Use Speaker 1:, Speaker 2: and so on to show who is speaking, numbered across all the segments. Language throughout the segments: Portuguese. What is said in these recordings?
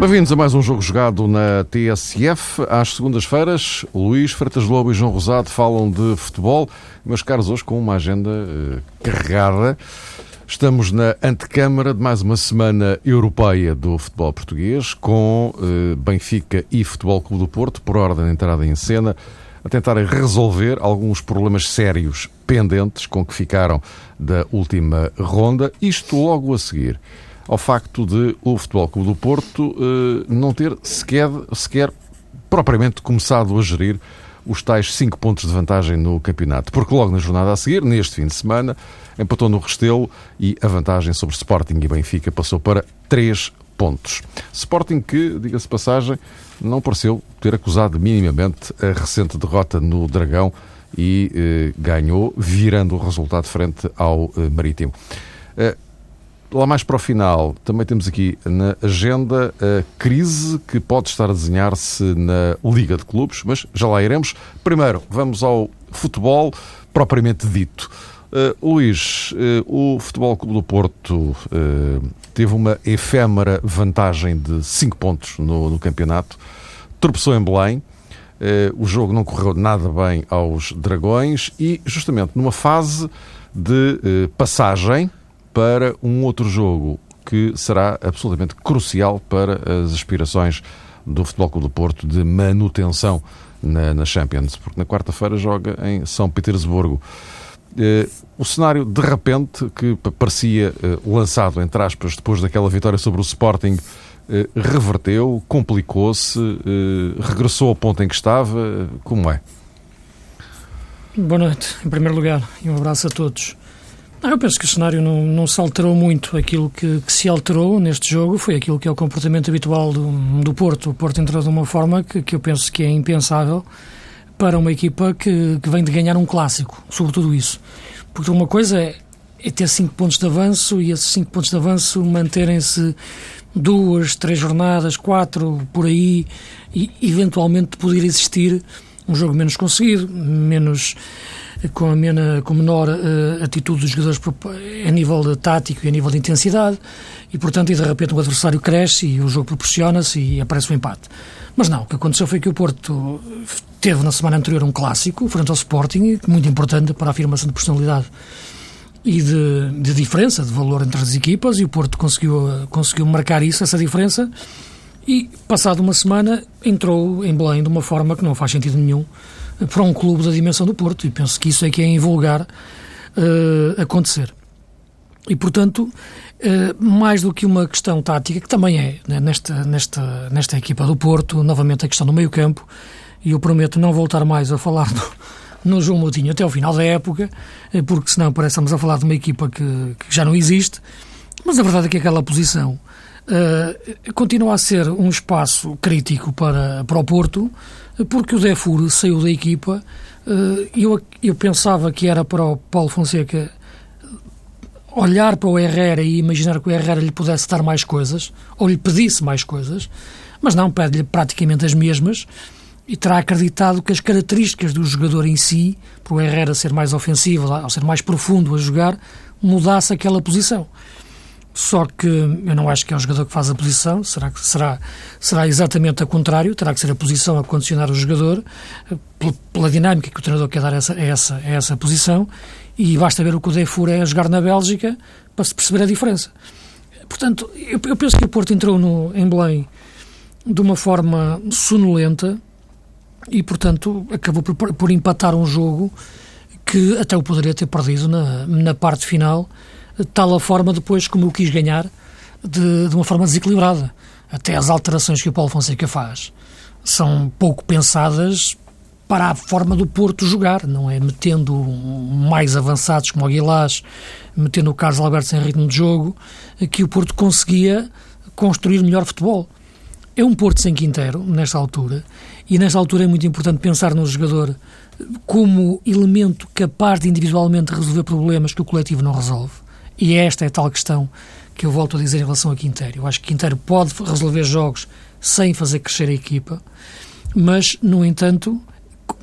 Speaker 1: Bem-vindos a mais um jogo jogado na TSF. Às segundas-feiras, Luís Freitas Lobo e João Rosado falam de futebol. Meus caros, hoje com uma agenda uh, carregada. Estamos na antecâmara de mais uma semana europeia do futebol português, com uh, Benfica e Futebol Clube do Porto, por ordem de entrada em cena, a tentarem resolver alguns problemas sérios pendentes com que ficaram da última ronda. Isto logo a seguir ao facto de o Futebol Clube do Porto eh, não ter sequer, sequer propriamente começado a gerir os tais 5 pontos de vantagem no campeonato. Porque logo na jornada a seguir, neste fim de semana, empatou no Restelo e a vantagem sobre Sporting e Benfica passou para 3 pontos. Sporting que, diga-se passagem, não pareceu ter acusado minimamente a recente derrota no Dragão e eh, ganhou, virando o resultado frente ao eh, Marítimo. Eh, lá mais para o final, também temos aqui na agenda a crise que pode estar a desenhar-se na Liga de Clubes, mas já lá iremos. Primeiro, vamos ao futebol propriamente dito. Uh, Luís, uh, o Futebol Clube do Porto uh, teve uma efêmera vantagem de 5 pontos no, no, campeonato, tropeçou em Belém, o jogo não correu nada bem aos Dragões e, justamente numa fase de passagem, para um outro jogo que será absolutamente crucial para as aspirações do Futebol Clube do Porto de manutenção na, na Champions, porque na quarta-feira joga em São Petersburgo. Eh, o cenário, de repente, que parecia eh, lançado, entre aspas, depois daquela vitória sobre o Sporting, eh, reverteu, complicou-se, regressou ao ponto em que estava. Como é?
Speaker 2: Boa noite, em primeiro lugar, e um abraço a todos. Eu penso que o cenário não, não se alterou muito. Aquilo que, que, se alterou neste jogo foi aquilo que é o comportamento habitual do, do Porto. O Porto entrou de uma forma que, que eu penso que é impensável para uma equipa que, que vem de ganhar um clássico, sobretudo isso. Porque uma coisa é, é ter cinco pontos de avanço e esses cinco pontos de avanço manterem-se duas, três jornadas, quatro, por aí, e eventualmente poder existir um jogo menos conseguido, menos com, a com menor uh, atitude dos jogadores a nível tático e a nível de intensidade, e portanto, e de repente o adversário cresce e o jogo proporciona-se e aparece o um empate. Mas não, o que aconteceu foi que o Porto teve na semana anterior um clássico, frente ao Sporting, muito importante para a afirmação de personalidade e de, de, diferença de valor entre as equipas e o Porto conseguiu, conseguiu marcar isso, essa diferença e passado uma semana entrou em Belém de uma forma que não faz sentido nenhum para um clube da dimensão do Porto e penso que isso é que é invulgar uh, acontecer. E, portanto, uh, mais do que uma questão tática, que também é né, nesta, nesta, nesta equipa do Porto, novamente a questão do meio campo, e eu prometo não voltar mais a falar do, no João Moutinho até ao final da época, eh, porque senão parecemos a falar de uma equipa que, que já não existe, mas a verdade é que aquela posição uh, continua a ser um espaço crítico para, para o Porto, porque o Defur saiu da equipa. Uh, eu, eu pensava que era para o Paulo Fonseca olhar para o Herrera e imaginar que o Herrera lhe pudesse dar mais coisas, ou lhe pedisse mais coisas, mas não, pede-lhe praticamente as mesmas e terá acreditado que as características do jogador em si, para o Herrera ser mais ofensivo, ao ser mais profundo a jogar, mudasse aquela posição. Só que eu não acho que é o jogador que faz a posição, será, será, será exatamente o contrário, terá que ser a posição a condicionar o jogador, pela, pela dinâmica que o treinador quer dar a essa, a essa, a essa posição, e basta ver o que o Defur é a jogar na Bélgica para se perceber a diferença. Portanto, eu, eu penso que o Porto entrou no, em Belém de uma forma sonolenta e, portanto, acabou por, por empatar um jogo que até o poderia ter perdido na, na parte final de tal a forma depois como eu quis ganhar de, de uma forma desequilibrada. Até as alterações que o Paulo Fonseca faz são pouco pensadas para a forma do Porto jogar, não é? Metendo mais avançados como o Aguilás, metendo o Carlos Alberto em ritmo de jogo, que o Porto conseguia construir melhor futebol. É um Porto sem Quinteiro, nesta altura, e nesta altura é muito importante pensar no jogador como elemento capaz de individualmente resolver problemas que o coletivo não resolve. E esta é a tal questão que eu volto a dizer em relação a Quinteiro. Eu acho que Quinteiro pode resolver jogos sem fazer crescer a equipa, mas, no entanto,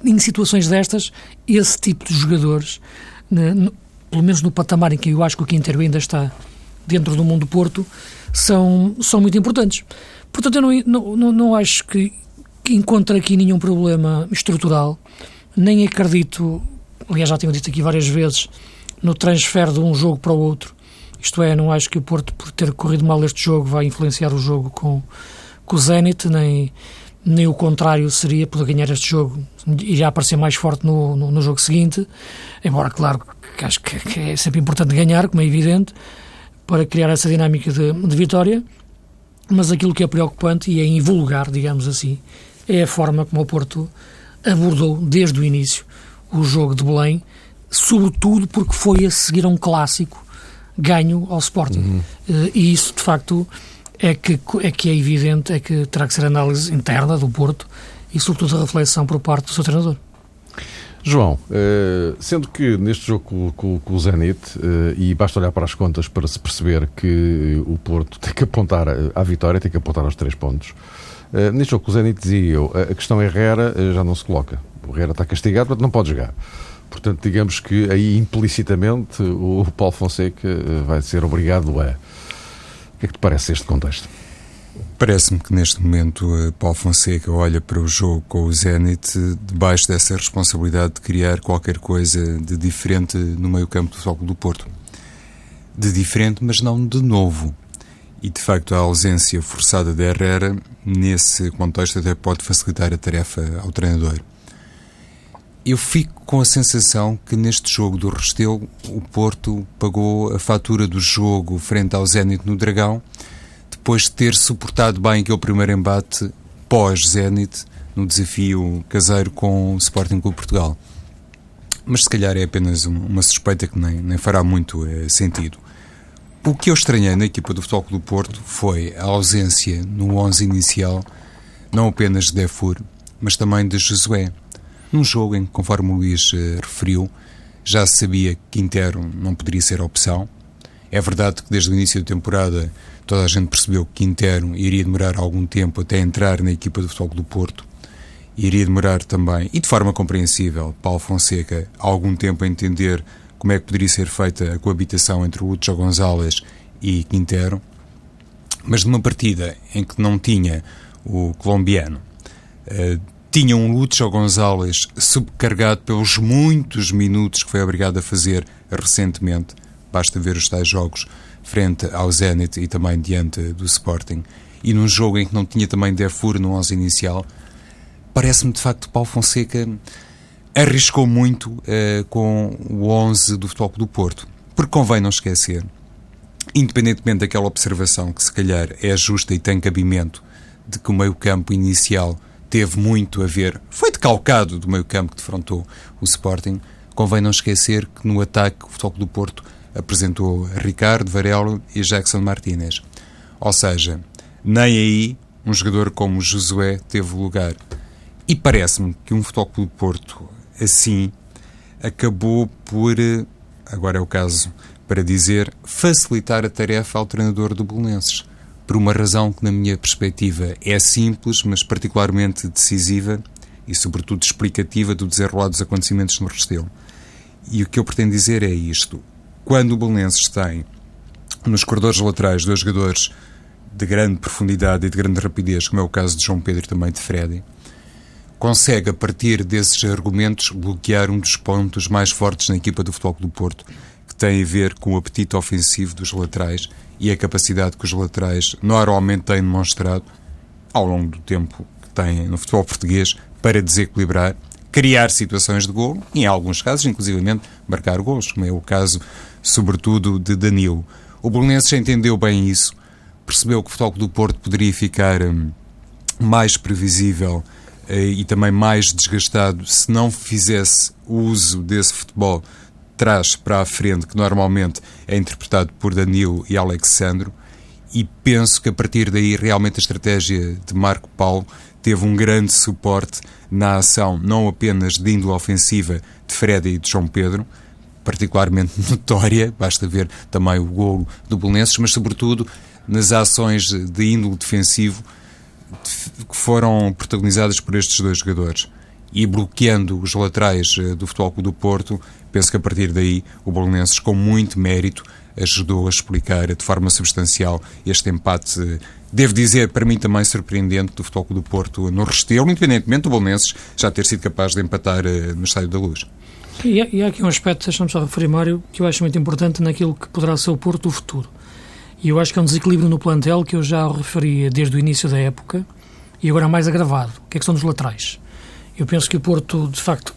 Speaker 2: em situações destas, esse tipo de jogadores, pelo menos no patamar em que eu acho que o Quinteiro ainda está, dentro do mundo do Porto são, são muito importantes. Portanto, eu não, não, não acho que, que encontre aqui nenhum problema estrutural, nem acredito, aliás, já tenho dito aqui várias vezes, no transfer de um jogo para o outro. Isto é, não acho que o Porto, por ter corrido mal este jogo, vai influenciar o jogo com, com o Zenit, nem, nem o contrário seria poder ganhar este jogo iria aparecer mais forte no, no, no jogo seguinte. Embora, claro, que acho que, que, é sempre importante ganhar, como é evidente, para criar essa dinâmica de, de vitória. Mas aquilo que é preocupante e é invulgar, digamos assim, é a forma como o Porto abordou desde o início o jogo de Belém, sobretudo porque foi a seguir a um clássico ganho ao Sporting. Uhum. Eh, e isso, de facto, é que, é que é evidente, é que terá que ser análise interna do Porto e, sobretudo, a reflexão por parte do seu treinador.
Speaker 1: João, eh, sendo que neste jogo com, o Zenit, eh, e basta olhar para as contas para se perceber que o Porto tem que apontar à vitória, tem que apontar aos três pontos, neste jogo com o Zenit dizia eu, a questão Herrera já não se coloca. O Herrera está castigado, portanto não pode jogar. Portanto, digamos que aí implicitamente o Paulo Fonseca eh, vai ser obrigado a. O que é que te parece este contexto?
Speaker 3: Parece-me que neste momento eh, Paulo Fonseca olha para o jogo com o Zenit debaixo dessa responsabilidade de criar qualquer coisa de diferente no meio-campo do Futebol do Porto. De diferente, mas não de novo. E de facto a ausência forçada de Herrera, nesse contexto, até pode facilitar a tarefa ao treinador. Eu fico com a sensação que neste jogo do Restelo o Porto pagou a fatura do jogo frente ao Zenit no Dragão, depois de ter suportado bem aquele primeiro embate pós-Zenit no desafio caseiro com o Sporting Clube Portugal. Mas se calhar é apenas uma suspeita que nem, nem fará muito é, sentido. O que eu estranhei na equipa do Futebol do Porto foi a ausência no 11 inicial não apenas de Defur, mas também de Josué num jogo em que, conforme o Luís uh, referiu, já se sabia que Quintero não poderia ser opção. É verdade que desde o início da temporada toda a gente percebeu que Quintero iria demorar algum tempo até entrar na equipa do Futebol do Porto. Iria demorar também, e de forma compreensível, Paulo Fonseca algum tempo a entender como é que poderia ser feita a coabitação entre o Ucho Gonzalez e Quintero. Mas numa partida em que não tinha o colombiano, tinha um Lúcio Gonzalez subcarregado pelos muitos minutos que foi obrigado a fazer recentemente. Basta ver os tais jogos frente ao Zenit e também diante do Sporting. E num jogo em que não tinha também Defur no 11 inicial, parece-me de facto que Paulo Fonseca arriscou muito uh, com o 11 do Futebol do Porto. Porque convém não esquecer, independentemente daquela observação que se calhar é justa e tem cabimento, de que o meio-campo inicial teve muito a ver, foi decalcado do meio campo que defrontou o Sporting. Convém não esquecer que no ataque o Futebol do Porto apresentou Ricardo, Varela e Jackson Martínez. Ou seja, nem aí um jogador como Josué teve lugar. E parece-me que um Futebol do Porto assim acabou por, agora é o caso para dizer, facilitar a tarefa ao treinador do Belenenses por uma razão que, na minha perspectiva, é simples, mas particularmente decisiva e, sobretudo, explicativa do desenrolar dos acontecimentos no Restelo. E o que eu pretendo dizer é isto. Quando o Belenenses tem, nos corredores laterais, dois jogadores de grande profundidade e de grande rapidez, como é o caso de João Pedro e também de Freddy, consegue, a partir desses argumentos, bloquear um dos pontos mais fortes na equipa do Futebol do Porto, que tem a ver com o apetite ofensivo dos laterais e a capacidade que os laterais normalmente têm demonstrado ao longo do tempo que têm no futebol português para desequilibrar, criar situações de gol e, em alguns casos, inclusivamente, marcar gols, como é o caso, sobretudo, de Danilo. O Bolonenses entendeu bem isso, percebeu que o futebol do Porto poderia ficar hum, mais previsível eh, e também mais desgastado se não fizesse uso desse futebol trás para a frente, que normalmente é interpretado por Danilo e Alexandro, e penso que a partir daí realmente a estratégia de Marco Paulo teve um grande suporte na ação, não apenas de índole ofensiva de Fred e de João Pedro, particularmente notória, basta ver também o golo do Belenenses, mas sobretudo nas ações de índole defensivo que foram protagonizadas por estes dois jogadores. E bloqueando os laterais eh, do Futebol Clube do Porto, penso que a partir daí o Bolonenses, com muito mérito, ajudou a explicar de forma substancial este empate devo dizer, para mim também surpreendente, do Futebol do Porto no Restelo, independentemente do Bolonenses já ter sido capaz de empatar uh, no Estádio da Luz.
Speaker 2: E e há aqui um aspecto, deixa-me só referir, Mário, que eu acho muito importante naquilo que poderá ser o Porto do futuro. E eu acho que é um desequilíbrio no plantel que eu já referi desde o início da época e agora mais agravado, que é a questão dos laterais. Eu penso que o Porto, de facto,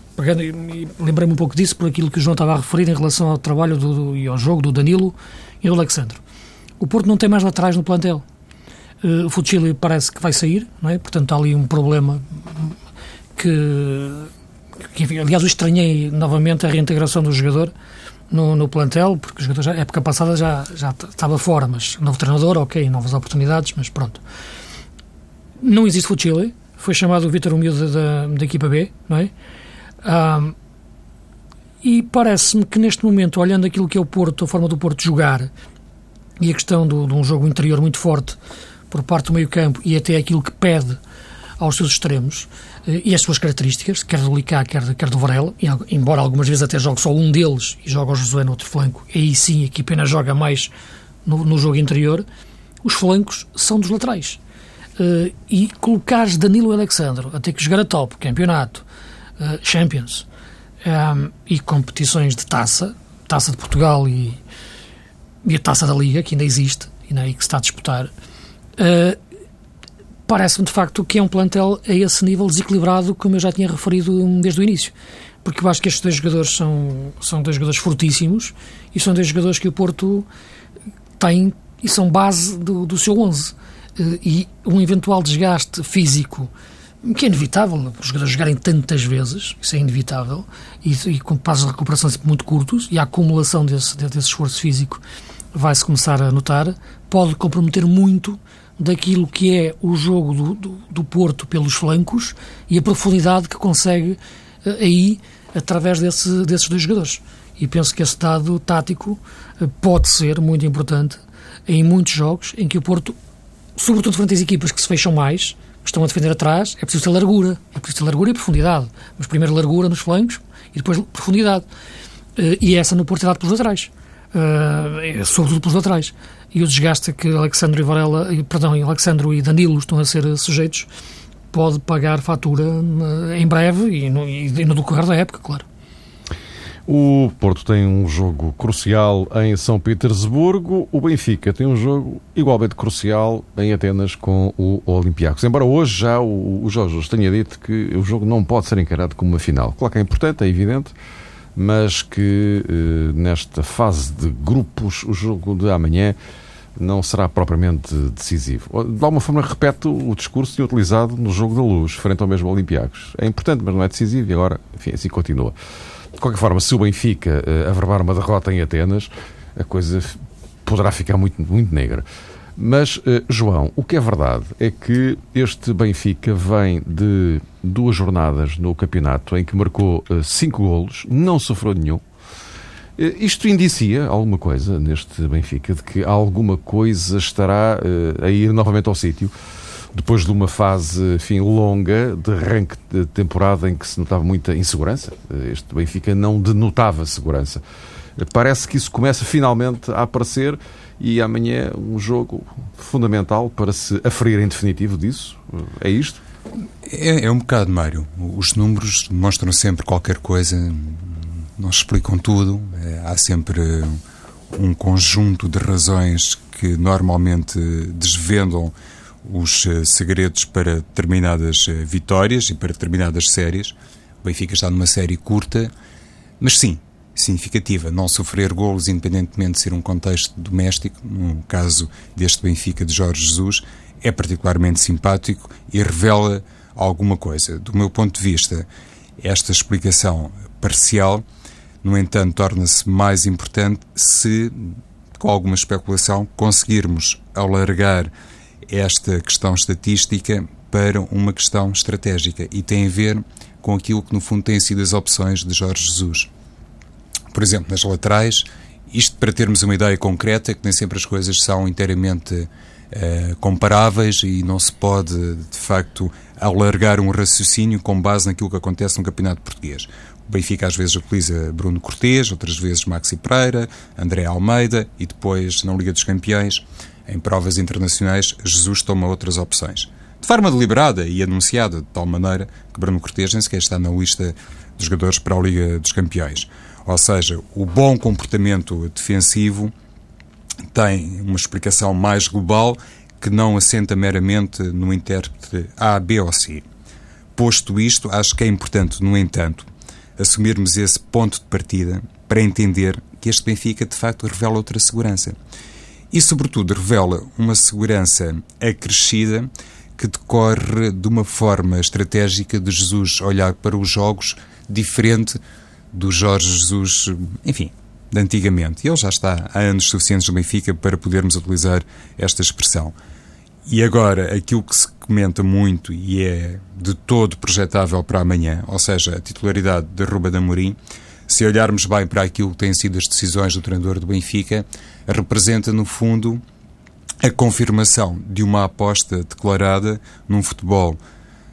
Speaker 2: lembrei-me um pouco disso por aquilo que o João estava a referir em relação ao trabalho do, e ao jogo do Danilo e do Alexandre. O Porto não tem mais laterais no plantel. Uh, o Fucili parece que vai sair, não é? portanto há ali um problema que, que enfim, aliás, eu estranhei novamente a reintegração do jogador no, no plantel, porque o jogador, já, época passada, já, já estava fora, mas novo treinador, ok, novas oportunidades, mas pronto. Não existe Fucili, foi chamado o Vitor Humilde da, da equipa B, não é? Um, e parece-me que neste momento, olhando aquilo que é o Porto, a forma do Porto jogar e a questão do, de um jogo interior muito forte por parte do meio-campo e até aquilo que pede aos seus extremos eh, e as suas características, quer do Licá, quer, quer do Varela, e, embora algumas vezes até jogue só um deles e joga o Josué no outro flanco, aí sim aqui apenas joga mais no, no jogo interior, os flancos são dos laterais. Uh, e colocares Danilo Alexandre a ter que jogar a top, campeonato, Champions um, e competições de taça, taça de Portugal e, e a taça da Liga, que ainda existe e, né, e que se está a disputar, uh, parece-me de facto que é um plantel a esse nível desequilibrado, como eu já tinha referido desde o início. Porque eu acho que estes dois jogadores são, são dois jogadores fortíssimos e são dois jogadores que o Porto tem e são base do, do seu 11. Uh, e um eventual desgaste físico que é inevitável, os jogadores jogarem tantas vezes, isso é inevitável, e, e com prazos de recuperação muito curtos, e a acumulação desse, desse esforço físico vai-se começar a notar, pode comprometer muito daquilo que é o jogo do, do, do, Porto pelos flancos e a profundidade que consegue uh, aí através desse, desses dois jogadores. E penso que esse dado tático uh, pode ser muito importante em muitos jogos em que o Porto, sobretudo frente às equipas que se fecham mais, estão a defender atrás, é preciso ter largura. É preciso ter largura e profundidade. Mas primeiro largura nos flancos e depois profundidade. Uh, e essa no Porto é dado pelos laterais. Uh, sobretudo pelos laterais. E o desgaste que Alexandre e Varela, perdão, Alexandre e Danilo estão a ser sujeitos pode pagar fatura uh, em breve e no, e no decorrer da época, claro.
Speaker 1: O Porto tem um jogo crucial em São Petersburgo. O Benfica tem um jogo igualmente crucial em Atenas com o Olympiacos. Embora hoje já o, Jorge tenha dito que o jogo não pode ser encarado como uma final. Claro que é importante, é evidente, mas que eh, nesta fase de grupos o jogo de amanhã não será propriamente decisivo. De alguma forma, repete o discurso utilizado no jogo da luz, frente ao mesmo Olympiacos. É importante, mas não é decisivo e agora, enfim, assim continua. De qualquer forma, se o Benfica uh, averbar uma derrota em Atenas, a coisa poderá ficar muito, muito negra. Mas, uh, João, o que é verdade é que este Benfica vem de duas jornadas no campeonato em que marcou uh, cinco golos, não sofreu nenhum. Uh, isto indicia alguma coisa neste Benfica, de que alguma coisa estará a ir novamente ao sítio depois de uma fase enfim, longa de arranque de temporada em que se notava muita insegurança. Este Benfica não denotava segurança. Parece que isso começa finalmente a aparecer e amanhã um jogo fundamental para se aferir em definitivo disso. É isto?
Speaker 3: É, é um bocado, Mário. Os números mostram sempre qualquer coisa, não explicam tudo. É, há sempre um conjunto de razões que normalmente desvendam os eh, segredos para determinadas eh, vitórias e para determinadas séries. O Benfica está numa série curta, mas sim, significativa. Não sofrer golos, independentemente de ser um contexto doméstico, no caso deste Benfica de Jorge Jesus, é particularmente simpático e revela alguma coisa. Do meu ponto de vista, esta explicação parcial, no entanto, torna-se mais importante se, com alguma especulação, conseguirmos alargar esta questão estatística para uma questão estratégica e tem a ver com aquilo que no fundo têm sido as opções de Jorge Jesus. Por exemplo, nas laterais, isto para termos uma ideia concreta, que nem sempre as coisas são inteiramente uh, comparáveis e não se pode, de facto, alargar um raciocínio com base naquilo que acontece no Campeonato Português. O Benfica às vezes utiliza Bruno Cortes, outras vezes Maxi Pereira, André Almeida e depois, na Liga dos Campeões, em provas internacionais, Jesus toma outras opções. De forma deliberada e anunciada, de tal maneira que Bruno Cortes nem sequer está na lista de jogadores para a Liga dos Campeões. Ou seja, o bom comportamento defensivo tem uma explicação mais global que não assenta meramente no intérprete A, B ou C. Posto isto, acho que é importante, no entanto, assumirmos esse ponto de partida para entender que este Benfica de facto revela outra segurança. E, sobretudo, revela uma segurança acrescida que decorre de uma forma estratégica de Jesus olhar para os jogos diferente do Jorge Jesus, enfim, de antigamente. Ele já está há anos suficientes no Benfica para podermos utilizar esta expressão. E agora, aquilo que se comenta muito e é de todo projetável para amanhã, ou seja, a titularidade de Ruba Amorim, se olharmos bem para aquilo que têm sido as decisões do treinador do Benfica, representa, no fundo, a confirmação de uma aposta declarada num futebol,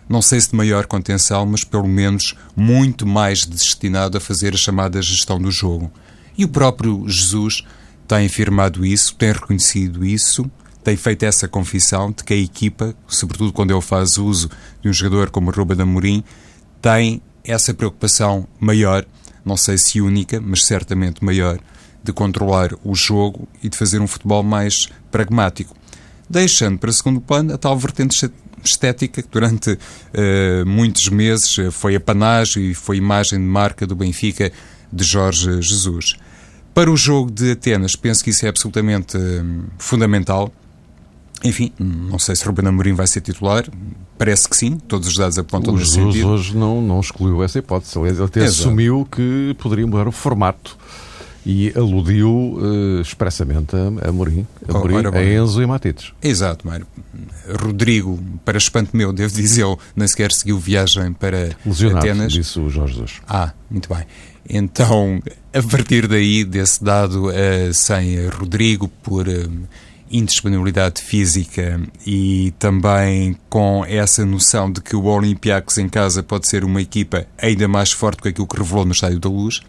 Speaker 3: não sei se de maior contenção, mas pelo menos muito mais destinado a fazer a chamada gestão do jogo. E o próprio Jesus tem afirmado isso, tem reconhecido isso, tem feito essa confissão de que a equipa, sobretudo quando ele faz uso de um jogador como Ruben Amorim, tem essa preocupação maior, não sei se única, mas certamente maior, de controlar o jogo e de fazer um futebol mais pragmático. Deixando para segundo plano a tal vertente estética que durante uh, muitos meses foi a panagem e foi imagem de marca do Benfica de Jorge Jesus. Para o jogo de Atenas, penso que isso é absolutamente uh, fundamental. Enfim, não sei se Ruben Amorim vai ser titular. Parece que sim, todos os dados apontam
Speaker 1: o
Speaker 3: nesse
Speaker 1: Jesus
Speaker 3: sentido.
Speaker 1: hoje não, não excluiu essa hipótese. Ele até
Speaker 3: Exato.
Speaker 1: assumiu que poderia mudar o formato e aludiu uh, expressamente a, a Mourinho, a,
Speaker 3: Oh,
Speaker 1: Mourinho,
Speaker 3: ora
Speaker 1: a. Enzo e Matites.
Speaker 3: Exato, Mário. Rodrigo, para espanto meu, devo dizer, nem sequer seguiu viagem para
Speaker 1: Lesionado,
Speaker 3: Atenas.
Speaker 1: disse o Jorge Jesus.
Speaker 3: Ah, muito bem. Então, a partir daí, desse dado, eh, sem Rodrigo, por eh, indisponibilidade física e também com essa noção de que o Olympiacos em casa pode ser uma equipa ainda mais forte que aquilo que revelou no Estádio da Luz,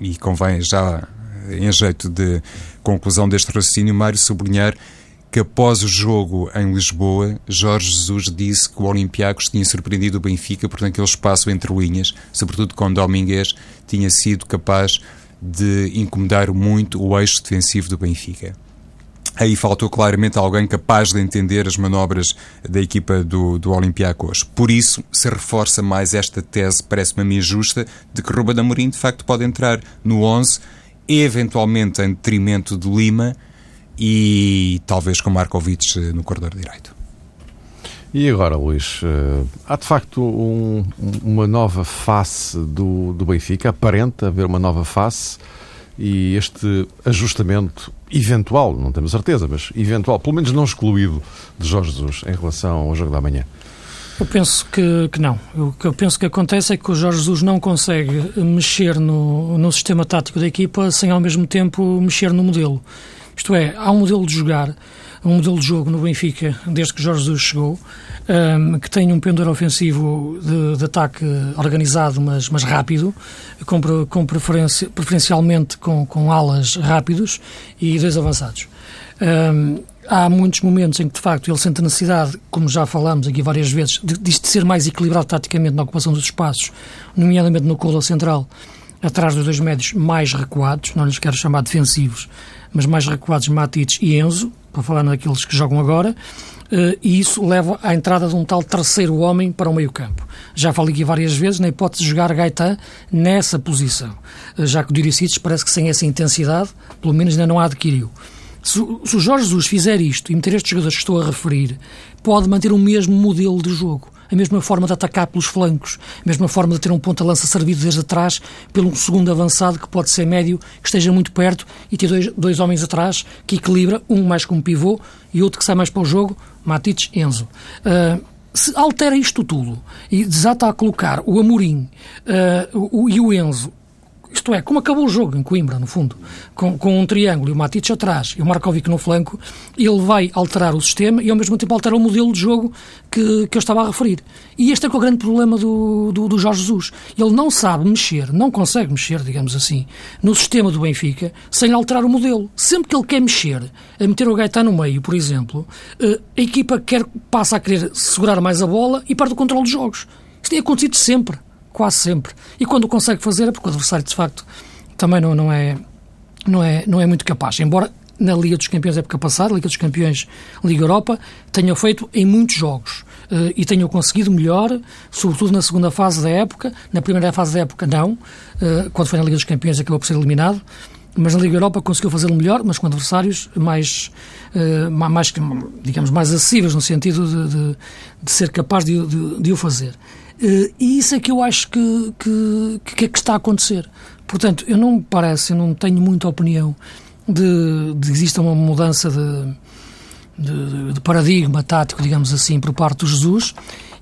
Speaker 3: e convém já, em jeito de conclusão deste raciocínio, Mário, sublinhar que após o jogo em Lisboa, Jorge Jesus disse que o Olympiacos tinha surpreendido o Benfica por aquele espaço entre linhas, sobretudo quando Domingues tinha sido capaz de incomodar muito o eixo defensivo do Benfica. Aí faltou claramente alguém capaz de entender as manobras da equipa do, do Olympiacos. Por isso, se reforça mais esta tese, parece-me a mim justa, de que Ruben Amorim de facto pode entrar no 11, eventualmente em detrimento de Lima e talvez com Markovic eh, no corredor direito.
Speaker 1: E agora, Luís, eh, há de facto um- uma nova face do, do Benfica, aparenta haver uma nova face e este ajustamento eventual, não temos certeza, mas eventual, pelo menos não excluído, de Jorge Jesus em relação ao jogo da manhã.
Speaker 2: Eu penso que, que não. O que eu penso que acontece é que o Jorge Jesus não consegue mexer no, no sistema tático da equipa sem ao mesmo tempo mexer no modelo. Isto é, há um modelo de jogar, um modelo de jogo no Benfica, desde que Jorge Jesus chegou, um, que tem um pendor ofensivo de, de ataque organizado, mas, mas rápido, com, com preferencialmente com, com alas rápidos e dois avançados. Um, há muitos momentos em que, de facto, ele sente a necessidade, como já falámos aqui várias vezes, de, de ser mais equilibrado taticamente na ocupação dos espaços, nomeadamente no corredor central, atrás dos dois médios mais recuados, não lhes quero chamar defensivos, mas mais recuados, Matites e Enzo, para falar naqueles que jogam agora, eh, e isso leva à entrada de um tal terceiro homem para o meio-campo. Já falei aqui várias vezes na hipótese de jogar Gaetan nessa posição, eh, já que o Diricic parece que sem essa intensidade, pelo menos ainda não a adquiriu. Se, se o Jorge Jesus fizer isto e meter estes jogadores que estou a referir, pode manter o mesmo modelo de jogo, a mesma forma de atacar pelos flancos, a mesma forma de ter um ponta-lança servido desde atrás pelo segundo avançado que pode ser médio, que esteja muito perto e ter dois, dois homens atrás que equilibra, um mais como pivô e outro que sai mais para o jogo, Matites, Enzo. Ah, se altera isto tudo e desata a colocar o Amorim ah, o- e o Enzo isto é, como acabou o jogo em Coimbra, no fundo, com, com um triângulo e o Matic atrás e o Markovic no flanco, ele vai alterar o sistema e ao mesmo tempo alterar o modelo de jogo que, que eu estava a referir. E este é, é o grande problema do, do, do, Jorge Jesus. Ele não sabe mexer, não consegue mexer, digamos assim, no sistema do Benfica sem alterar o modelo. Sempre que ele quer mexer, a meter o Gaetano no meio, por exemplo, eh, a equipa quer, passa a querer segurar mais a bola e perde o controle dos jogos. Isto tem acontecido sempre quase sempre. E quando o consegue fazer é porque o adversário, de facto, também não, não, é, não, é, não é muito capaz. Embora na Liga dos Campeões época passada, Liga dos Campeões Liga Europa, tenha feito em muitos jogos uh, e tenha conseguido melhor, sobretudo na segunda fase da época. Na primeira fase da época, não. Uh, quando foi na Liga dos Campeões, acabou por ser eliminado. Mas na Liga Europa conseguiu fazê-lo melhor, mas com adversários mais, uh, mais, digamos, mais acessíveis, no sentido de, de, de ser capaz de, de, de o fazer. Uh, e isso é que eu acho que, que, que, é que está a acontecer. Portanto, eu não me parece, eu não tenho muita opinião de, de que exista uma mudança de, de, de, paradigma tático, digamos assim, por parte do Jesus.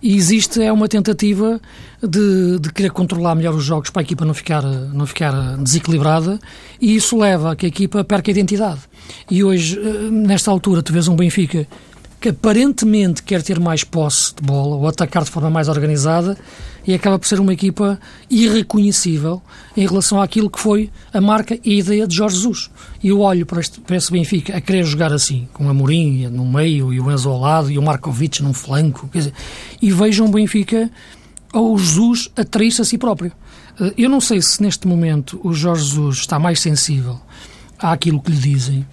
Speaker 2: E existe é uma tentativa de, de querer controlar melhor os jogos para a equipa não ficar, não ficar desequilibrada e isso leva a que a equipa perca a identidade. E hoje, eh, nesta altura, tu vês um Benfica que aparentemente quer ter mais posse de bola ou atacar de forma mais organizada e acaba por ser uma equipa irreconhecível em relação àquilo que foi a marca e a ideia de Jorge Jesus. E eu olho para, este, para esse Benfica a querer jogar assim, com a Mourinho no meio e o Enzo ao lado e o Markovic num flanco, dizer, e vejo um Benfica ou Jesus a trair-se a si próprio. Eh, eu não sei se neste momento o Jorge Jesus está mais sensível àquilo que lhe dizem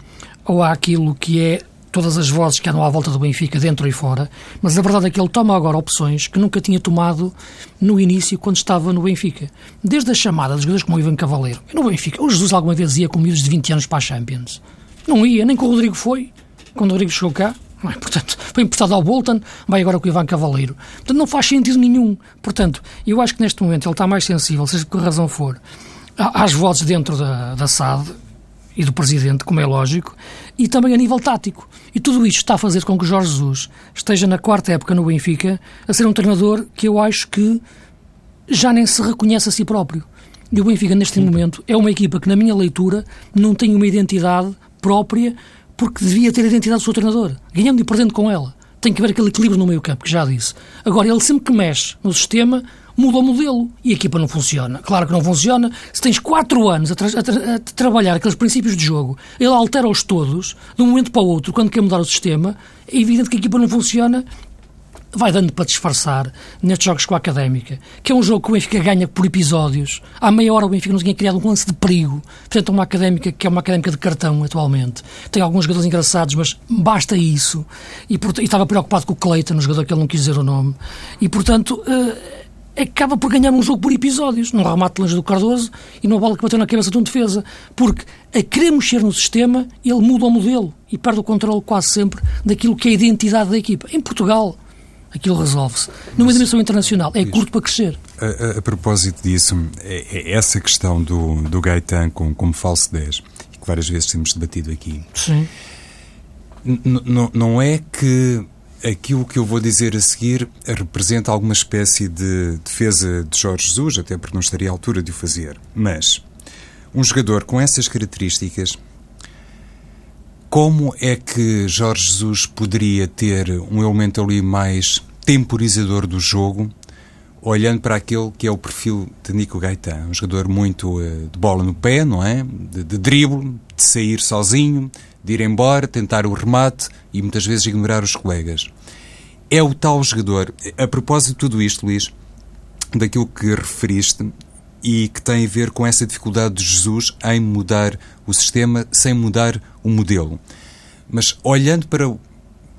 Speaker 2: ou àquilo que é todas as vozes que andam à volta do Benfica, dentro e fora, mas a verdade é que ele toma agora opções que nunca tinha tomado no início, quando estava no Benfica. Desde a chamada dos jogadores como o Ivan Cavaleiro. no Benfica, o Jesus alguma vez ia com miúdos de 20 anos para a Champions. Não ia, nem com o Rodrigo foi, quando o Rodrigo chegou cá. É? Portanto, foi emprestado ao Bolton, vai agora com o Ivan Cavaleiro. Portanto, não faz sentido nenhum. Portanto, eu acho que neste momento ele está mais sensível, seja por que razão for, às vozes dentro da, da SAD, e do Presidente, como é lógico, e também a nível tático. E tudo isto está a fazer com que Jorge Jesus esteja na quarta época no Benfica a ser um treinador que eu acho que já nem se reconhece a si próprio. E o Benfica, neste Sim. momento, é uma equipa que, na minha leitura, não tem uma identidade própria porque devia ter a identidade do seu treinador, ganhando e perdendo com ela. Tem que haver aquele equilíbrio no meio campo, que já disse. Agora, ele sempre que mexe no sistema, muda o modelo e a equipa não funciona. Claro que não funciona. Se tens quatro anos a, tra a, tra a trabalhar aqueles princípios de jogo, ele altera-os todos, de um momento para o outro, quando quer mudar o sistema, é evidente que a equipa não funciona. Vai dando para disfarçar nestes jogos com a Académica, que é um jogo que o Benfica ganha por episódios. Há meia hora o Benfica não tinha criado um lance de perigo a uma Académica que é uma Académica de cartão atualmente. Tem alguns jogadores engraçados, mas basta isso. E, e estava preocupado com o Cleiton, um jogador que ele não quis dizer o nome. E, portanto... Uh, acaba por ganhar um jogo por episódios, num remate longe do Cardoso e numa bola que bateu na cabeça de um defesa. Porque a querer mexer no sistema, ele muda o modelo e perde o controle quase sempre daquilo que é a identidade da equipa. Em Portugal, aquilo resolve-se. Numa dimensão internacional, é curto para crescer.
Speaker 3: A, a, a propósito disso, é, é, essa questão do, do Gaetan como, como falso 10, que várias vezes temos debatido aqui.
Speaker 2: Sim.
Speaker 3: Não é que aquilo que eu vou dizer a seguir representa alguma espécie de defesa de Jorge Jesus, até porque não estaria à altura de o fazer. Mas um jogador com essas características, como é que Jorge Jesus poderia ter um elemento ali mais temporizador do jogo, olhando para aquele que é o perfil de Nico Gaetan? Um jogador muito uh, de bola no pé, não é? De, de drible, de sair sozinho, de ir embora, tentar o remate e muitas vezes ignorar os colegas. É o tal jogador. A propósito de tudo isto, Luís, daquilo que referiste e que tem a ver com essa dificuldade de Jesus em mudar o sistema sem mudar o modelo. Mas olhando para o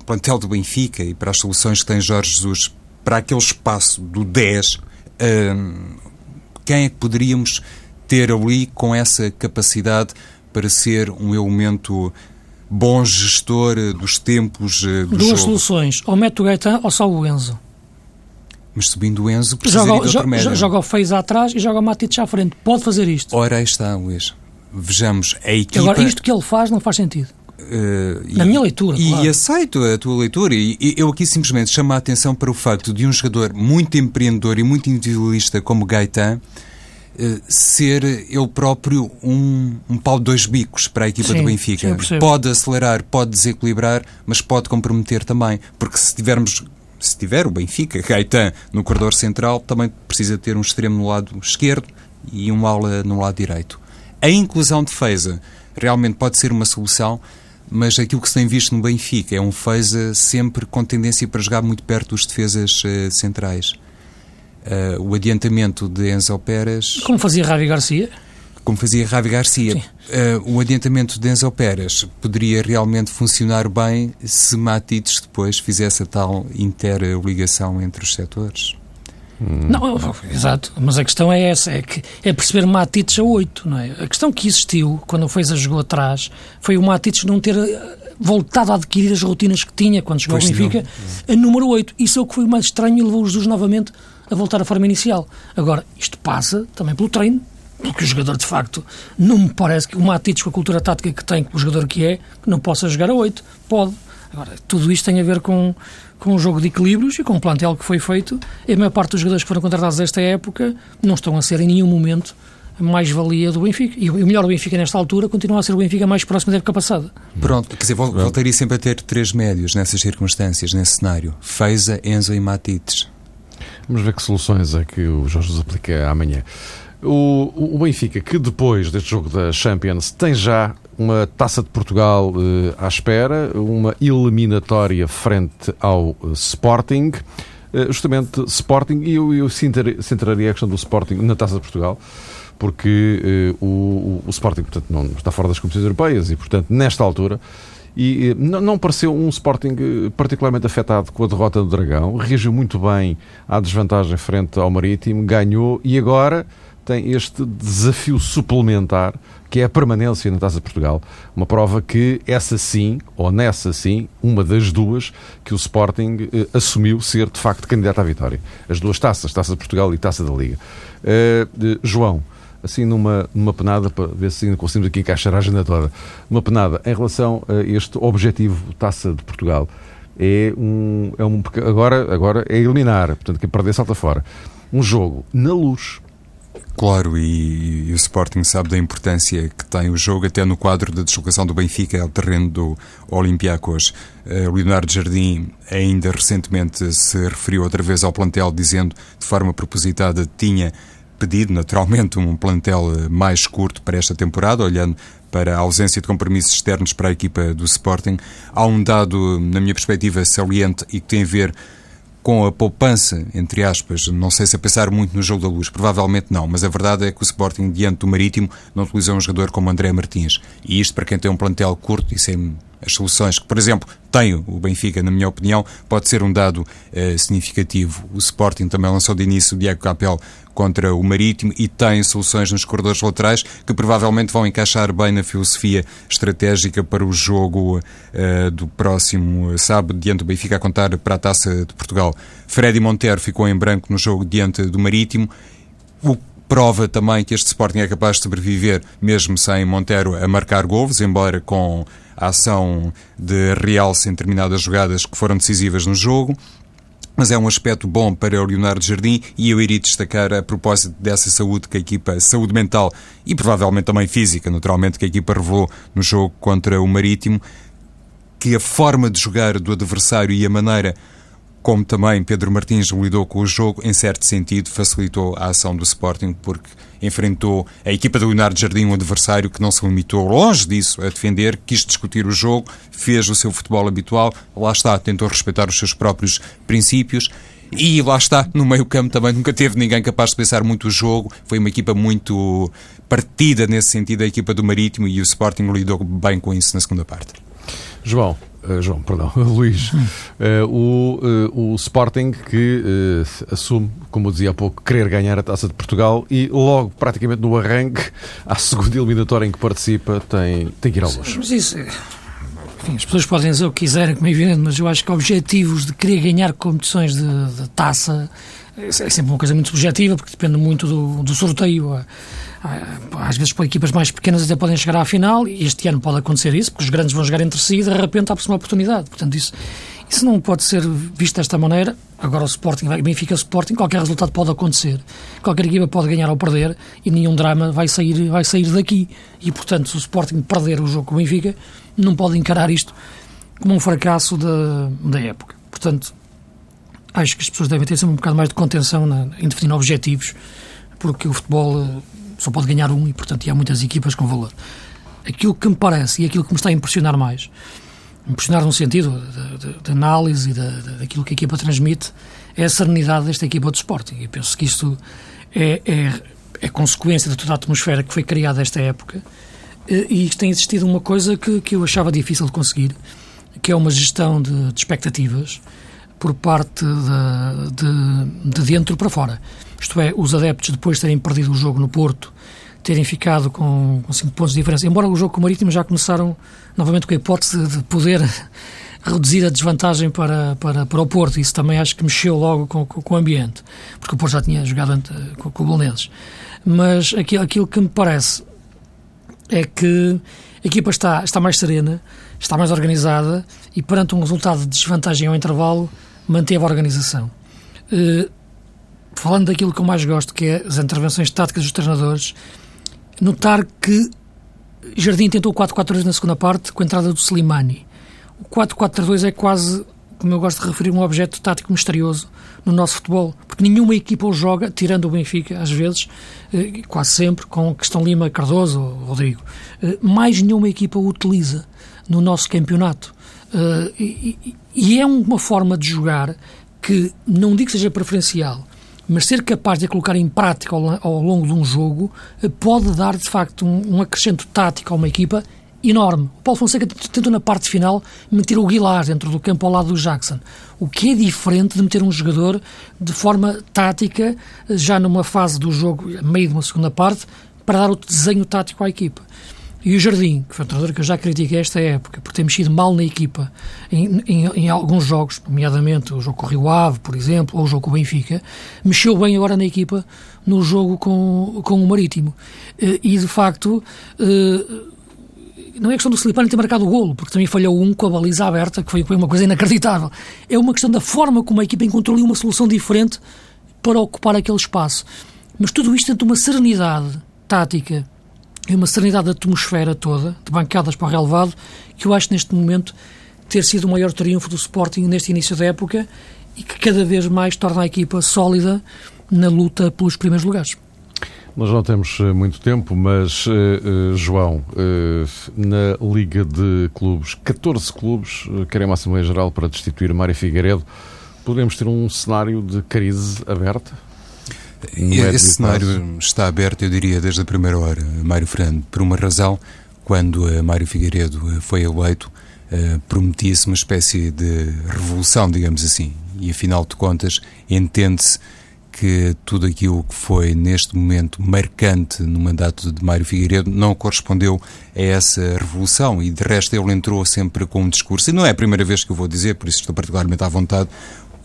Speaker 3: plantel do Benfica e para as soluções que tem Jorge Jesus para aquele espaço do 10, hum, quem é que poderíamos ter ali com essa capacidade para ser um elemento bom gestor eh, dos tempos uh, do
Speaker 2: Duas
Speaker 3: jogo.
Speaker 2: soluções, ou mete o Gaetan ou só o Enzo.
Speaker 3: Mas subindo o Enzo, precisa joga, de
Speaker 2: outro joga, joga o Feiz atrás e joga o Matites à frente. Pode fazer isto.
Speaker 3: Ora, aí está, Luís. Vejamos, a equipa...
Speaker 2: Agora, isto que ele faz não faz sentido. Uh, Na e, minha leitura,
Speaker 3: E
Speaker 2: claro.
Speaker 3: aceito a tua leitura. E, e eu aqui simplesmente chamo a atenção para o facto de um jogador muito empreendedor e muito individualista como Gaetan ser ele próprio um, um pau de dois bicos para a equipa
Speaker 2: sim,
Speaker 3: do Benfica.
Speaker 2: Sim,
Speaker 3: pode acelerar, pode desequilibrar, mas pode comprometer também. Porque se tivermos se tiver o Benfica, Gaetan no corredor central, também precisa ter um extremo no lado esquerdo e um ala no lado direito. A inclusão de Feza realmente pode ser uma solução, mas aquilo que se tem visto no Benfica é um Feza sempre com tendência para jogar muito perto dos defesas uh, centrais. Uh, o adiantamento de Enzo Pérez...
Speaker 2: Como fazia Ravi Garcia?
Speaker 3: Como fazia Ravi Garcia. Uh, o adiantamento de Enzo Pérez poderia realmente funcionar bem se Matites depois fizesse a tal interligação entre os setores.
Speaker 2: Hum. Não, exato, mas a questão é essa, é que é perceber Matites a 8, não é? A questão que existiu quando o Feza jogou atrás foi o Matites não ter eh, voltado a adquirir as rotinas que tinha quando chegou pois ao Benfica, a número 8. Isso é o que foi o mais estranho e levou os dois novamente a voltar à forma inicial. Agora, isto passa também pelo treino, porque o jogador, de facto, não me parece que o Matites, com a cultura tática que tem, com o jogador que é, que não possa jogar a 8. Pode. Agora, tudo isto tem a ver com, com um jogo de equilíbrios e com um plantel que foi feito. E a maior parte dos jogadores que foram contratados nesta época não estão a ser em nenhum momento a mais-valia do Benfica. E o melhor do Benfica nesta altura continua a ser o Benfica mais próximo da época passada.
Speaker 3: Pronto, quer dizer, voltaria sempre a ter três médios nessas circunstâncias, nesse cenário. Feiza, Enzo e Matites.
Speaker 1: Vamos ver que soluções é que o Jorge nos aplica amanhã. O, o Benfica, que depois deste jogo da Champions tem já uma Taça de Portugal uh, à espera, uma eliminatória frente ao uh, Sporting. Uh, justamente Sporting, e eu, eu centraria a questão do Sporting na Taça de Portugal, porque o, o, o, Sporting portanto, não está fora das competições europeias e, portanto, nesta altura. E não, não pareceu um Sporting particularmente afetado com a derrota do Dragão, reagiu muito bem à desvantagem frente ao Marítimo, ganhou e agora tem este desafio suplementar que é a permanência na Taça de Portugal. Uma prova que essa sim, ou nessa sim, uma das duas que o Sporting eh, assumiu ser de facto candidato à vitória. As duas taças, Taça de Portugal e Taça da Liga. Uh, João, assim numa, numa penada, para ver se conseguimos aqui encaixar a agenda toda, uma penada em relação a este objetivo Taça de Portugal. É um, é um agora, agora é eliminar, portanto, quem perder salta fora. Um jogo na luz,
Speaker 3: Claro, e, e, o Sporting sabe da importância que tem o jogo, até no quadro da deslocação do Benfica ao terreno do Olympiacos. Uh, Leonardo Jardim ainda recentemente se referiu outra vez ao plantel, dizendo de forma propositada tinha pedido naturalmente um plantel eh, mais curto para esta temporada, olhando para a ausência de compromissos externos para a equipa do Sporting. Há um dado, na minha perspectiva, saliente e que tem a ver com a poupança, entre aspas, não sei se a pensar muito no jogo da luz, provavelmente não, mas a verdade é que o Sporting, diante do Marítimo, não utilizou um jogador como André Martins. E isto, para quem tem um plantel curto, isso é as soluções que, por exemplo, tem o Benfica, na minha opinião, pode ser um dado eh, significativo. O Sporting também lançou de início o Diego Capel contra o Marítimo e tem soluções nos corredores laterais que provavelmente vão encaixar bem na filosofia estratégica para o jogo uh, do próximo sábado diante do Benfica a contar para a Taça de Portugal. Freddy Monteiro ficou em branco no jogo diante do Marítimo. O prova também que este Sporting é capaz de sobreviver mesmo sem Monteiro a marcar gols, embora com a ação de realce em determinadas jogadas que foram decisivas no jogo. Mas é um aspecto bom para o Leonardo Jardim e eu iria destacar a propósito dessa saúde que a equipa, saúde mental e provavelmente também física, naturalmente, que a equipa revelou no jogo contra o Marítimo, que a forma de jogar do adversário e a maneira como também Pedro Martins lidou com o jogo, em certo sentido, facilitou a ação do Sporting, porque enfrentou a equipa do Leonardo Jardim, um adversário que não se limitou, longe disso, a defender, quis discutir o jogo, fez o seu futebol habitual, lá está, tentou respeitar os seus próprios princípios. E lá está, no meio campo também nunca teve ninguém capaz de pensar muito o jogo. Foi uma equipa muito partida nesse sentido, a equipa do Marítimo, e o Sporting lidou bem com isso na segunda parte.
Speaker 1: João, Uh, João, perdão, Luís, uh, o, uh, o Sporting que assume, como eu dizia há pouco, querer ganhar a Taça de Portugal e logo, praticamente no arranque, à segunda eliminatória em que participa, tem, tem que ir ao luxo.
Speaker 2: Mas isso, enfim, as pessoas podem dizer o que quiserem, como é evidente, mas eu acho que objetivos de querer ganhar competições de, de taça é sempre uma coisa muito subjetiva, porque depende muito do, do sorteio. Às vezes, equipas mais pequenas, até podem chegar à final, e este ano pode acontecer isso, porque os grandes vão jogar entre si e de repente abre-se uma oportunidade. Portanto, isso, Isso não pode ser visto desta maneira. Agora o Sporting, Benfica Sporting, qualquer resultado pode acontecer. Qualquer equipa pode ganhar ou perder e nenhum drama vai sair, vai sair daqui. E, portanto, se o Sporting perder o jogo com o Benfica, não pode encarar isto como um fracasso da, da época. Portanto, acho que as pessoas devem ter sempre um bocado mais de contenção na, em definir objetivos, porque o futebol só pode ganhar um e, portanto, há muitas equipas com valor. Aquilo que me parece e aquilo que me está a impressionar mais impressionar no sentido de, análise e daquilo que a equipa transmite, é a serenidade desta equipa do Sporting. E penso que isto é, é, é consequência de toda a atmosfera que foi criada esta época eh, e tem existido uma coisa que, que eu achava difícil de conseguir, que é uma gestão de, de expectativas por parte de, de, de dentro para fora. Isto é, os adeptos, depois de terem perdido o jogo no Porto, terem ficado com 5 pontos de diferença, embora o jogo com o Marítimo já começaram novamente com a hipótese de poder reduzir a desvantagem para, para, para o Porto. Isso também acho que mexeu logo com, com, com o ambiente, porque o Porto já tinha jogado ante, com, com o Belenenses. Mas aquilo, aquilo que me parece é que a equipa está, está mais serena, está mais organizada e perante um resultado de desvantagem ao intervalo manteve a organização. Uh, falando daquilo que eu mais gosto, que é as intervenções táticas dos treinadores, notar que Jardim tentou o 4-4-2 na segunda parte com a entrada do Slimani. O 4-4-2 é quase, como eu gosto de referir, um objeto tático misterioso no nosso futebol, porque nenhuma equipa o joga, tirando o Benfica, às vezes, eh, quase sempre, com Questão Lima, Cardoso ou Rodrigo. Eh, mais nenhuma equipa o utiliza no nosso campeonato. Eh, e é uma forma de jogar que não digo que seja preferencial, mas ser capaz de a colocar em prática ao, longo de um jogo eh, pode dar, de facto, um, um acrescento tático a uma equipa enorme. O Paulo Fonseca tentou na parte final meter o Guilar dentro do campo ao lado do Jackson, o que é diferente de meter um jogador de forma tática, eh, já numa fase do jogo, meio de uma segunda parte, para dar o desenho tático à equipa. E o Jardim, que foi um treinador que eu já critiquei esta época, por ter mexido mal na equipa em, em, em, alguns jogos, nomeadamente o jogo com o Rio Ave, por exemplo, ou o jogo com o Benfica, mexeu bem agora na equipa no jogo com, com o Marítimo. Eh, e, de facto, eh, não é questão do Slipani ter marcado o golo, porque também falhou um com a baliza aberta, que foi uma coisa inacreditável. É uma questão da forma como a equipa encontrou ali uma solução diferente para ocupar aquele espaço. Mas tudo isto dentro de uma serenidade tática e uma serenidade da atmosfera toda, de bancadas para o relevado, que eu acho neste momento ter sido o maior triunfo do Sporting neste início da época e que cada vez mais torna a equipa sólida na luta pelos primeiros lugares.
Speaker 1: Nós não temos eh, muito tempo, mas, uh, João, uh, na Liga de Clubes, 14 clubes querem uma Assembleia Geral para destituir Mário Figueiredo. Podemos ter um cenário de crise aberta?
Speaker 3: Esse cenário está aberto, eu diria, desde a primeira hora, Mário Fernando, por uma razão. Quando uh, Mário Figueiredo uh, foi eleito, uh, prometia-se uma espécie de revolução, digamos assim. E, afinal de contas, entende-se que tudo aquilo que foi, neste momento, marcante no mandato de Mário Figueiredo não correspondeu a essa revolução. E, de resto, ele entrou sempre com um discurso. E não é a primeira vez que eu vou dizer, por isso estou particularmente à vontade,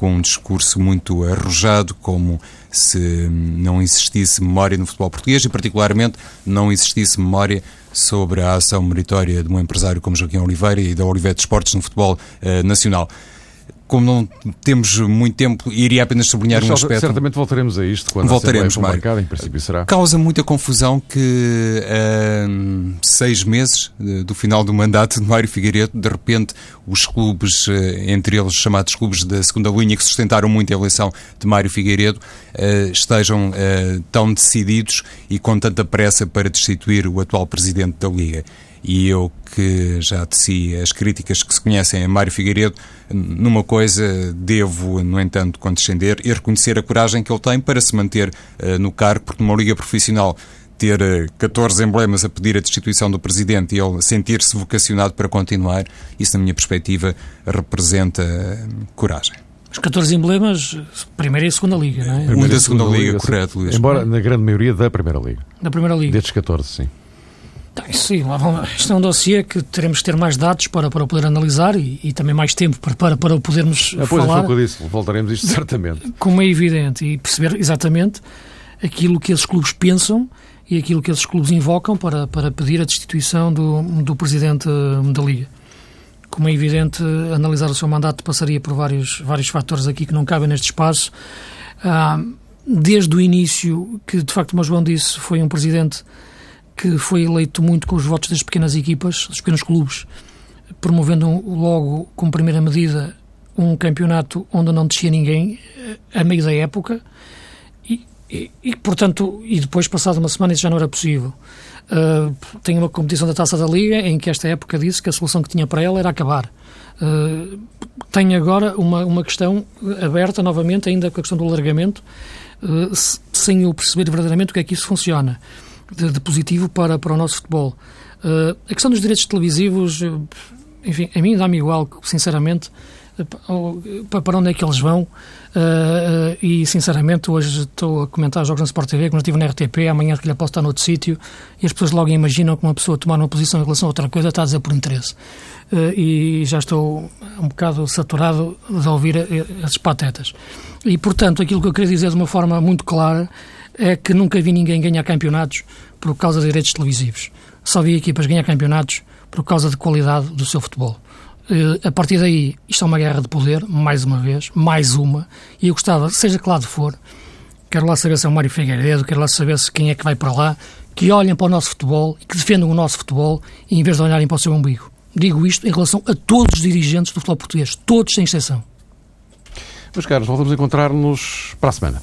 Speaker 3: com um discurso muito arrojado, como se não existisse memória no futebol português e, particularmente, não existisse memória sobre a ação meritória de um empresário como Joaquim Oliveira e da Oliveira Esportes no futebol uh, nacional como não temos muito tempo, iria apenas sublinhar Mas, um aspecto.
Speaker 1: Certamente voltaremos a isto quando
Speaker 3: voltaremos,
Speaker 1: a marcada, em princípio será.
Speaker 3: Causa muita confusão que uh, seis meses do final do mandato de Mário Figueiredo, de repente os clubes, uh, entre eles chamados clubes da segunda linha, que sustentaram muito a eleição de Mário Figueiredo, uh, estejam tão decididos e com tanta pressa para destituir o atual presidente da Liga e eu que já teci as críticas que se conhecem a Mário Figueiredo, numa coisa devo, no entanto, condescender e reconhecer a coragem que ele tem para se manter uh, no cargo, porque numa liga profissional ter 14 eh, emblemas a pedir a destituição do Presidente e ele sentir-se vocacionado para continuar, isso, na minha perspectiva, representa uh, coragem.
Speaker 2: Os 14 emblemas, primeira e segunda liga, não é?
Speaker 3: Primeira e segunda, segunda liga, liga, correto, Luís.
Speaker 1: Embora na grande maioria da primeira liga.
Speaker 2: Da primeira liga.
Speaker 1: Destes 14, sim.
Speaker 2: Tá, sim, isto é um dossiê que teremos que ter mais dados para, para poder analisar e, e também mais tempo para, para, para podermos
Speaker 1: é,
Speaker 2: pois, falar.
Speaker 1: Pois, disse, voltaremos a isto certamente.
Speaker 2: Como é evidente, e perceber exatamente aquilo que esses clubes pensam e aquilo que esses clubes invocam para, para pedir a destituição do, do presidente da Liga. como é evidente, analisar o seu mandato passaria por vários, vários fatores aqui que não cabem neste espaço. Ah, desde o início, que de facto, como o João disse, foi um presidente que foi eleito muito com os votos das pequenas equipas, dos pequenos clubes, promovendo logo, como primeira medida, um campeonato onde não descia ninguém eh, a meio da época e, e, e portanto, e depois, passado uma semana, isso já não era possível. Uh, tem uma competição da Taça da Liga em que esta época disse que a solução que tinha para ela era acabar. Uh, tem agora uma, uma questão aberta novamente, ainda com a questão do alargamento, uh, sem eu perceber verdadeiramente o que é que isso funciona de, de positivo para, para o nosso futebol. Uh, a questão dos direitos televisivos, enfim, a mim dá-me igual, sinceramente, para onde é que eles vão. Uh, e sinceramente hoje estou a comentar jogos na Sport TV, como estive na RTP, amanhã que lhe posso estar noutro sítio e as pessoas logo imaginam que uma pessoa tomar uma posição em relação a outra coisa está a dizer por interesse. Uh, e já estou um bocado saturado de ouvir esses patetas. E portanto, aquilo que eu queria dizer de uma forma muito clara é que nunca vi ninguém ganhar campeonatos por causa de direitos televisivos. Só vi equipas ganhar campeonatos por causa de qualidade do seu futebol. Uh, a partir daí, isto é uma guerra de poder, mais uma vez, mais uma, e eu gostava, seja que lado for, quero lá saber se é o Mário Figueiredo, quero lá saber se quem é que vai para lá, que olhem para o nosso futebol e que defendam o nosso futebol em vez de olharem para o seu umbigo. Digo isto em relação a todos os dirigentes do futebol português, todos sem exceção.
Speaker 1: Meus caros, voltamos a encontrar-nos para a semana.